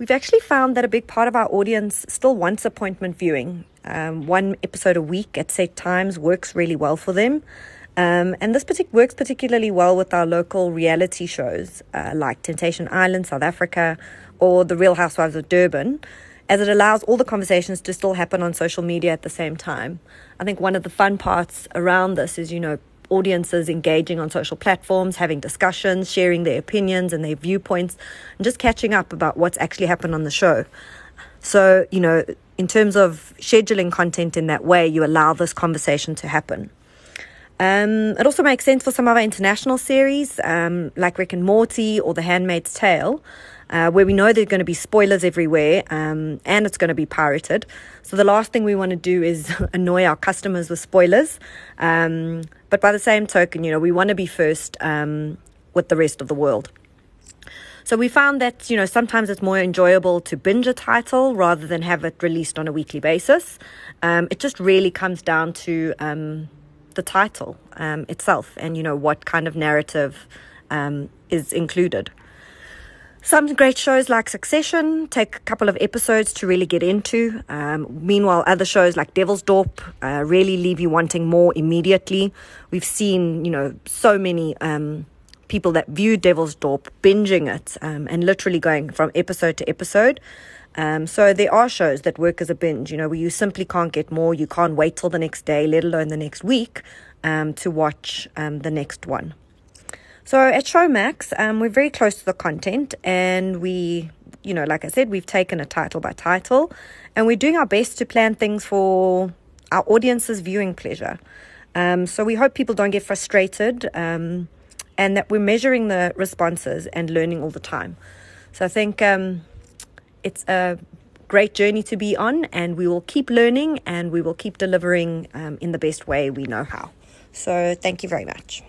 We've actually found that a big part of our audience still wants appointment viewing. Um, one episode a week at set times works really well for them. Um, and this partic- works particularly well with our local reality shows uh, like Temptation Island, South Africa, or The Real Housewives of Durban, as it allows all the conversations to still happen on social media at the same time. I think one of the fun parts around this is, you know, audiences engaging on social platforms, having discussions, sharing their opinions and their viewpoints, and just catching up about what's actually happened on the show. So, you know, in terms of scheduling content in that way, you allow this conversation to happen. Um, it also makes sense for some our international series, um, like Rick and Morty or The Handmaid's Tale, uh, where we know there are going to be spoilers everywhere um, and it's going to be pirated. So the last thing we want to do is annoy our customers with spoilers. Um, but by the same token, you know, we want to be first um, with the rest of the world. So we found that, you know, sometimes it's more enjoyable to binge a title rather than have it released on a weekly basis. Um, it just really comes down to um, the title um, itself and, you know, what kind of narrative um, is included. Some great shows like Succession take a couple of episodes to really get into. Um, meanwhile, other shows like Devilsdorp uh, really leave you wanting more immediately. We've seen, you know, so many um, people that view Devilsdorp binging it um, and literally going from episode to episode. Um, so there are shows that work as a binge, you know, where you simply can't get more. You can't wait till the next day, let alone the next week, um, to watch um, the next one. So at Showmax, um, we're very close to the content, and we, you know, like I said, we've taken a title by title, and we're doing our best to plan things for our audience's viewing pleasure. Um, so we hope people don't get frustrated, um, and that we're measuring the responses and learning all the time. So I think um, it's a great journey to be on, and we will keep learning and we will keep delivering um, in the best way we know how. So thank you very much.